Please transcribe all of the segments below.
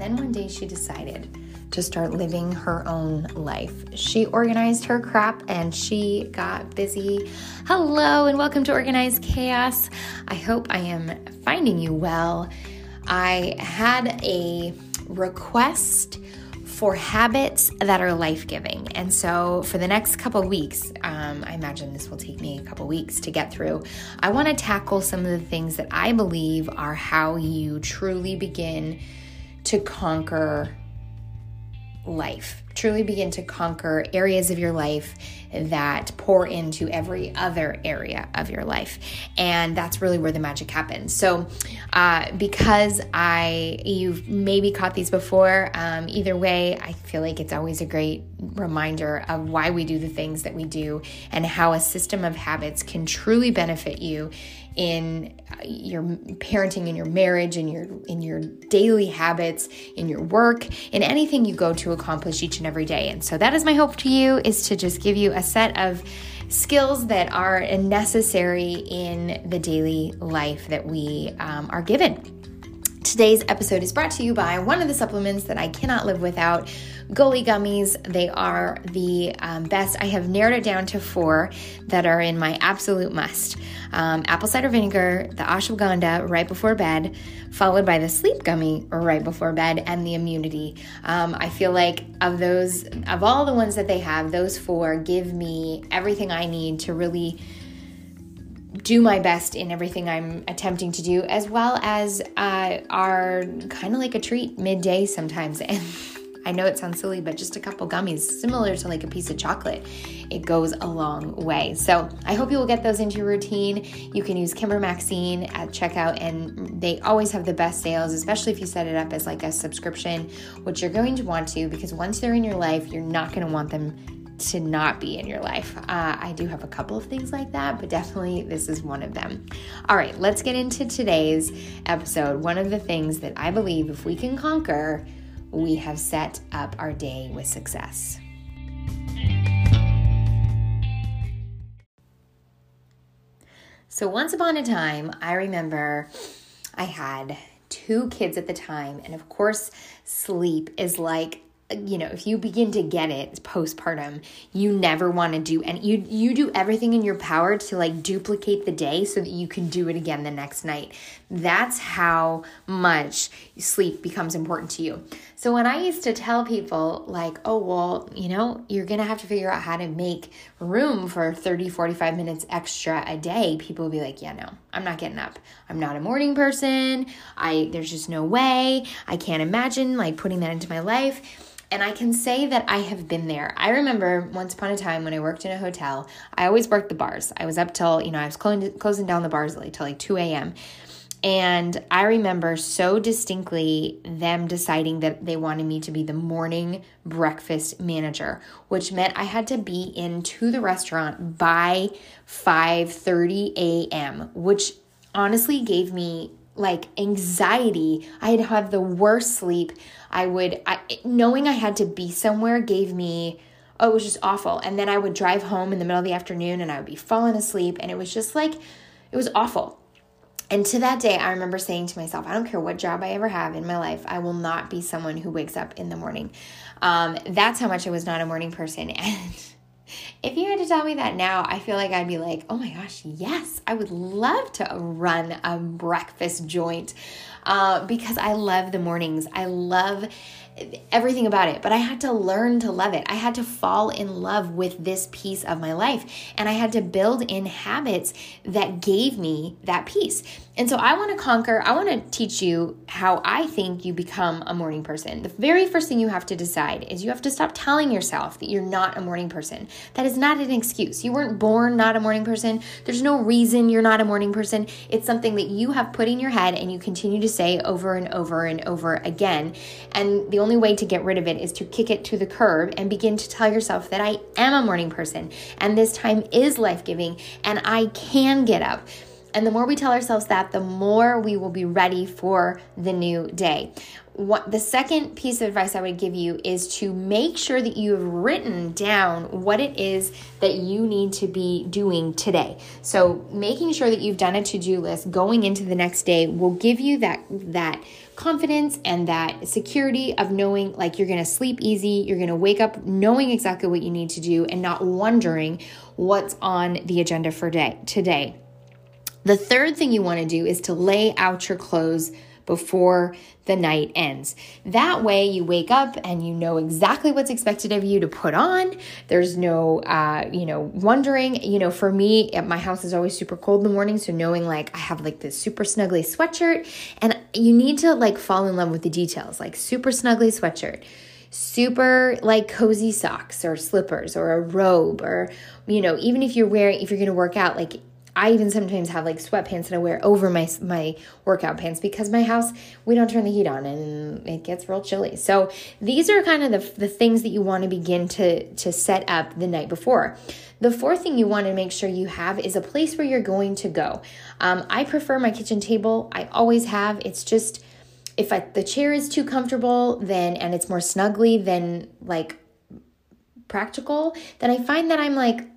then one day she decided to start living her own life. She organized her crap and she got busy. Hello, and welcome to Organized Chaos. I hope I am finding you well. I had a request for habits that are life giving. And so, for the next couple weeks, um, I imagine this will take me a couple weeks to get through. I want to tackle some of the things that I believe are how you truly begin to conquer life. Truly begin to conquer areas of your life that pour into every other area of your life. And that's really where the magic happens. So, uh, because I, you've maybe caught these before, um, either way, I feel like it's always a great reminder of why we do the things that we do and how a system of habits can truly benefit you in uh, your parenting in your marriage in your in your daily habits in your work in anything you go to accomplish each and every day. And so that is my hope to you is to just give you a set of skills that are necessary in the daily life that we um, are given Today's episode is brought to you by one of the supplements that I cannot live without Goli Gummies. They are the um, best. I have narrowed it down to four that are in my absolute must um, apple cider vinegar, the ashwagandha right before bed, followed by the sleep gummy right before bed, and the immunity. Um, I feel like of those, of all the ones that they have, those four give me everything I need to really do my best in everything I'm attempting to do, as well as uh, are kind of like a treat midday sometimes. And I know it sounds silly, but just a couple gummies, similar to like a piece of chocolate, it goes a long way. So I hope you will get those into your routine. You can use Kimber Maxine at checkout, and they always have the best sales, especially if you set it up as like a subscription, which you're going to want to because once they're in your life, you're not going to want them to not be in your life. Uh, I do have a couple of things like that, but definitely this is one of them. All right, let's get into today's episode. One of the things that I believe if we can conquer, we have set up our day with success. So, once upon a time, I remember I had two kids at the time, and of course, sleep is like you know if you begin to get it postpartum you never want to do and you you do everything in your power to like duplicate the day so that you can do it again the next night. That's how much sleep becomes important to you. So when i used to tell people like oh well you know you're gonna have to figure out how to make room for 30 45 minutes extra a day people would be like yeah no i'm not getting up. I'm not a morning person. I there's just no way. I can't imagine like putting that into my life and I can say that I have been there. I remember once upon a time when I worked in a hotel, I always worked the bars. I was up till, you know, I was closing, closing down the bars till like 2 a.m. And I remember so distinctly them deciding that they wanted me to be the morning breakfast manager, which meant I had to be into the restaurant by 5:30 a.m., which honestly gave me like anxiety. I'd have the worst sleep. I would, I, knowing I had to be somewhere gave me, oh, it was just awful. And then I would drive home in the middle of the afternoon and I would be falling asleep. And it was just like, it was awful. And to that day, I remember saying to myself, I don't care what job I ever have in my life, I will not be someone who wakes up in the morning. Um, that's how much I was not a morning person. And if you had to tell me that now, I feel like I'd be like, oh my gosh, yes, I would love to run a breakfast joint uh, because I love the mornings. I love everything about it, but I had to learn to love it. I had to fall in love with this piece of my life, and I had to build in habits that gave me that peace. And so I want to conquer, I want to teach you how I think you become a morning person. The very first thing you have to decide is you have to stop telling yourself that you're not a morning person. That is not an excuse. You weren't born not a morning person. There's no reason you're not a morning person. It's something that you have put in your head and you continue to say over and over and over again. And the only way to get rid of it is to kick it to the curb and begin to tell yourself that I am a morning person and this time is life giving and I can get up And the more we tell ourselves that, the more we will be ready for the new day. What the second piece of advice I would give you is to make sure that you have written down what it is that you need to be doing today. So, making sure that you've done a to-do list going into the next day will give you that that confidence and that security of knowing like you're going to sleep easy, you're going to wake up knowing exactly what you need to do and not wondering what's on the agenda for day today. The third thing you want to do is to lay out your clothes before the night ends. That way, you wake up and you know exactly what's expected of you to put on. There's no, uh, you know, wondering. You know, for me, my house is always super cold in the morning, so knowing like I have like this super snuggly sweatshirt, and you need to like fall in love with the details, like super snuggly sweatshirt super like cozy socks or slippers or a robe or you know even if you're wearing if you're to work out like I even sometimes have like sweatpants that I wear over my my workout pants because my house we don't turn the heat on and it gets real chilly. So these are kind of the the things that you want to begin to to set up the night before. The fourth thing you want to make sure you have is a place where you're going to go. Um, I prefer my kitchen table. I always have. It's just if I, the chair is too comfortable, then and it's more snuggly than like practical, then I find that I'm like.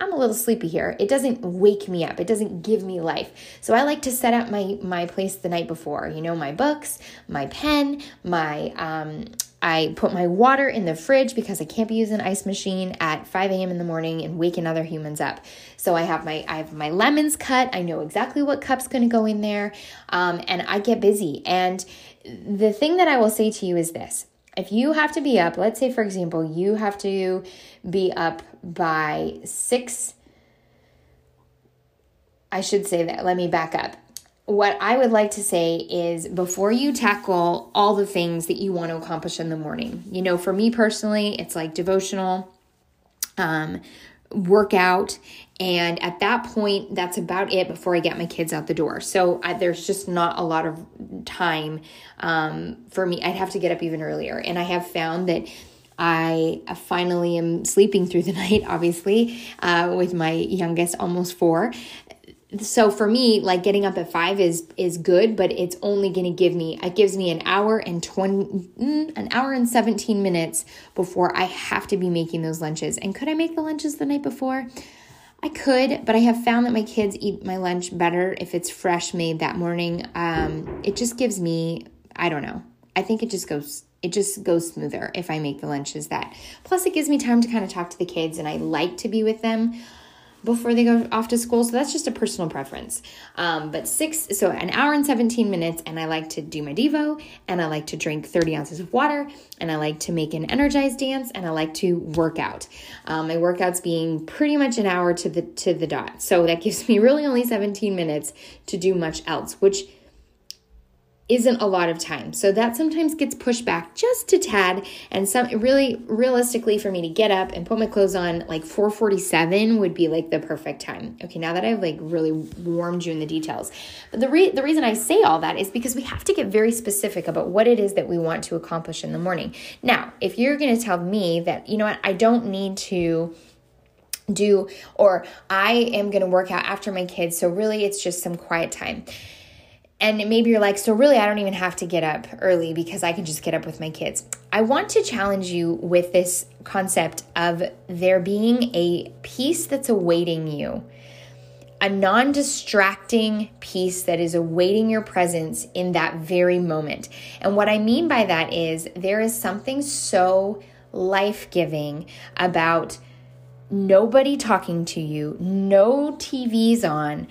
I'm a little sleepy here. It doesn't wake me up. It doesn't give me life. So I like to set up my my place the night before. You know, my books, my pen, my um I put my water in the fridge because I can't be using an ice machine at 5 a.m. in the morning and waking other humans up. So I have my I have my lemons cut. I know exactly what cup's going to go in there, um, and I get busy. And the thing that I will say to you is this: if you have to be up, let's say for example, you have to be up by six. I should say that. Let me back up. What I would like to say is before you tackle all the things that you want to accomplish in the morning, you know, for me personally, it's like devotional, um, workout and at that point that's about it before i get my kids out the door. So I, there's just not a lot of time um, for me. I'd have to get up even earlier. And i have found that I finally am sleeping through the night, obviously, uh, with my youngest almost four. So for me, like getting up at five is is good, but it's only going to give me it gives me an hour and twenty mm, an hour and seventeen minutes before I have to be making those lunches. And could I make the lunches the night before? I could, but I have found that my kids eat my lunch better if it's fresh made that morning. Um, it just gives me, I don't know. I think it just goes it just goes smoother if I make the lunches that. Plus, it gives me time to kind of talk to the kids, and I like to be with them before they go off to school. So that's just a personal preference. Um, but six, so an hour and 17 minutes, and I like to do my Devo, and I like to drink 30 ounces of water, and I like to make an energized dance, and I like to work out. Um, my workouts being pretty much an hour to the to the dot. So that gives me really only 17 minutes to do much else, which isn't a lot of time. So that sometimes gets pushed back just a tad and some really realistically for me to get up and put my clothes on like 4:47 would be like the perfect time. Okay, now that I've like really warmed you in the details. But the re- the reason I say all that is because we have to get very specific about what it is that we want to accomplish in the morning. Now, if you're going to tell me that, you know what, I don't need to do or I am going to work out after my kids, so really it's just some quiet time and maybe you're like, so really, I don't even have to get up early because I can just get up with my kids. I want to challenge you with this concept of there being a peace that's awaiting you, a non distracting peace that is awaiting your presence in that very moment. And what I mean by that is there is something so life giving about nobody talking to you, no TVs on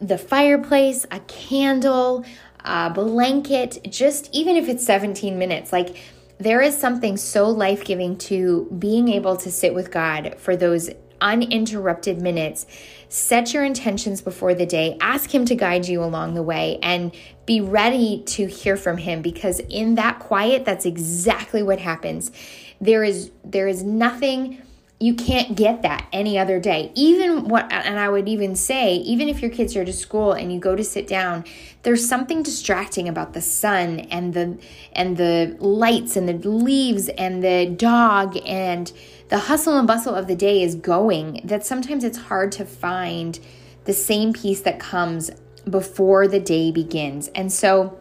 the fireplace, a candle, a blanket, just even if it's 17 minutes, like there is something so life giving to being able to sit with God for those uninterrupted minutes. Set your intentions before the day, ask Him to guide you along the way, and be ready to hear from Him because in that quiet, that's exactly what happens. There is there is nothing you can't get that any other day. Even what, and I would even say, even if your kids are to school and you go to sit down, there's something distracting about the sun and the and the lights and the leaves and the dog and the hustle and bustle of the day is going that sometimes it's hard to find the same peace that comes before the day begins. And so,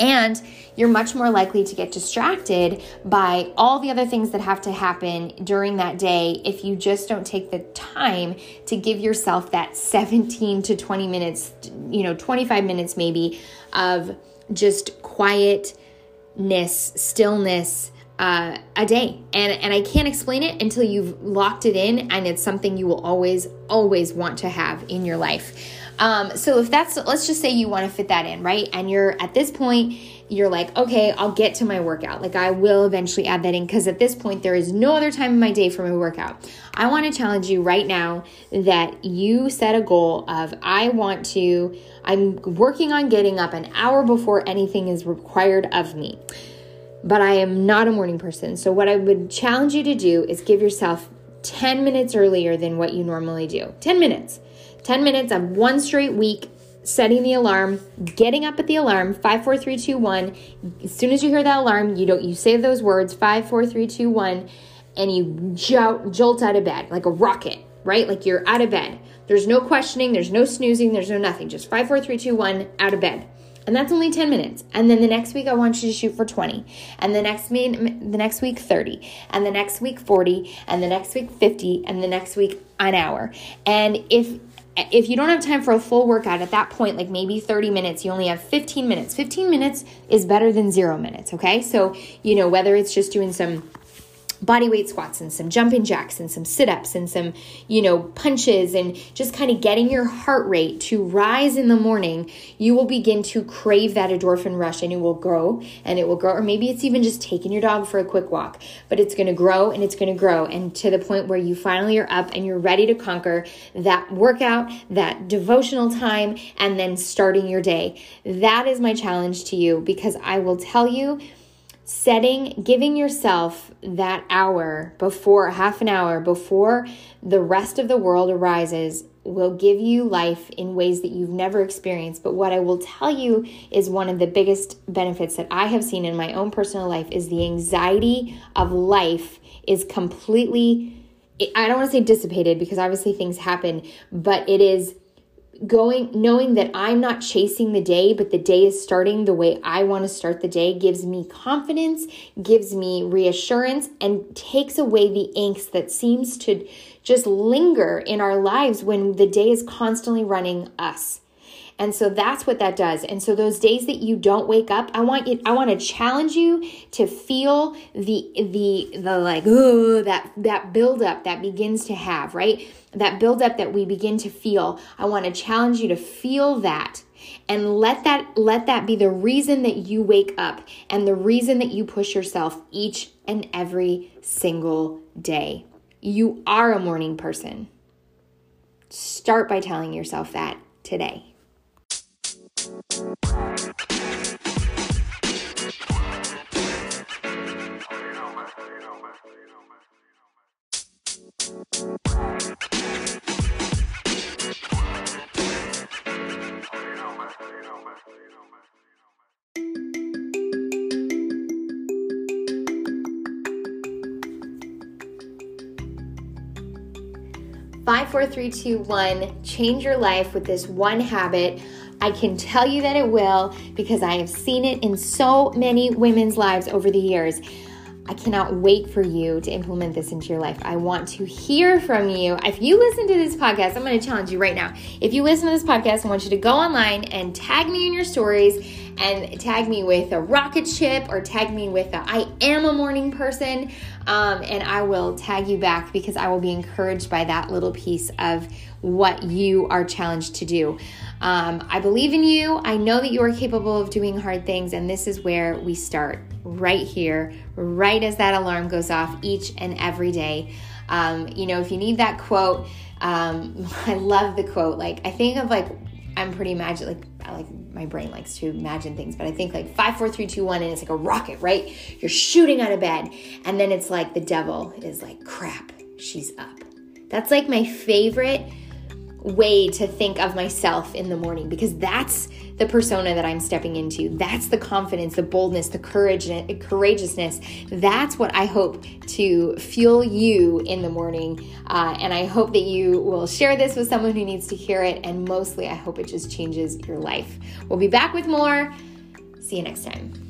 and you're much more likely to get distracted by all the other things that have to happen during that day if you just don't take the time to give yourself that 17 to 20 minutes, you know, 25 minutes maybe of just quietness, stillness. Uh, a day and and I can't explain it until you've locked it in and it's something you will always always want to have in your life. Um, so if that's, let's just say you want to fit that in, right? And you're at this point, you're like, okay, I'll get to my workout. Like I will eventually add that in because at this point, there is no other time in my day for my workout. I want to challenge you right now that you set a goal of, I want to, I'm working on getting up an hour before anything is required of me. But I am not a morning person. So, what I would challenge you to do is give yourself 10 minutes earlier than what you normally do. 10 minutes. 10 minutes of one straight week setting the alarm, getting up at the alarm, five, four, three, two, one. As soon as you hear that alarm, you don't you say those words, five, four, three, two, one, and you jolt, jolt out of bed like a rocket, right? Like you're out of bed. There's no questioning, there's no snoozing, there's no nothing. Just five, four, three, two, one, out of bed. And that's only 10 minutes. And then the next week I want you to shoot for 20. And the next the next week 30. And the next week 40. And the next week 50. And the next week an hour. And if if you don't have time for a full workout at that point, like maybe 30 minutes, you only have 15 minutes. 15 minutes is better than zero minutes, okay? So, you know, whether it's just doing some body weight squats and some jumping jacks and some sit ups and some, you know, punches and just kind of getting your heart rate to rise in the morning, you will begin to crave that endorphin rush and it will grow and it will grow. Or maybe it's even just taking your dog for a quick walk, but it's going to grow and it's going to grow. And to the point where you finally are up and you're ready to conquer that workout, that devotional time, and then starting your day. That is my challenge to you because I will tell you setting, giving yourself that hour before, half an hour before the rest of the world arises will give you life in ways that you've never experienced. But what I will tell you is one of the biggest benefits that I have seen in my own personal life is the anxiety of life is completely, I don't want to say dissipated because obviously things happen, but it is going knowing that I'm not chasing the day, but the day is starting the way I want to start the day gives me confidence, gives me reassurance, and takes away the angst that seems to just linger in our lives when the day is constantly running us. And so that's what that does. And so those days that you don't wake up, I want you I want to challenge you to feel the the the like that that buildup that begins to have, right? That buildup that we begin to feel. I want to challenge you to feel that and let that let that be the reason that you wake up and the reason that you push yourself each and every single day. You are a morning person. Start by telling yourself that today. Five, four, three, two, one. Change your life with this one habit. I can tell you that it will because I have seen it in so many women's lives over the years. I cannot wait for you to implement this into your life. I want to hear from you. If you listen to this podcast, I'm going to challenge you right now. If you listen to this podcast, I want you to go online and tag me in your stories and tag me with a rocket ship or tag me with a I am a morning person. Um, and I will tag you back because I will be encouraged by that little piece of what you are challenged to do. Um, I believe in you. I know that you are capable of doing hard things, and this is where we start right here, right as that alarm goes off each and every day. Um, you know, if you need that quote, um, I love the quote. Like, I think of like, I'm pretty magic, like, I like my brain likes to imagine things, but I think like five, four, three, two, one, and it's like a rocket, right? You're shooting out of bed, and then it's like the devil is like, crap, she's up. That's like my favorite way to think of myself in the morning because that's the persona that I'm stepping into. That's the confidence, the boldness, the courage, courageousness. That's what I hope to fuel you in the morning. Uh, and I hope that you will share this with someone who needs to hear it. And mostly, I hope it just changes your life. We'll be back with more. See you next time.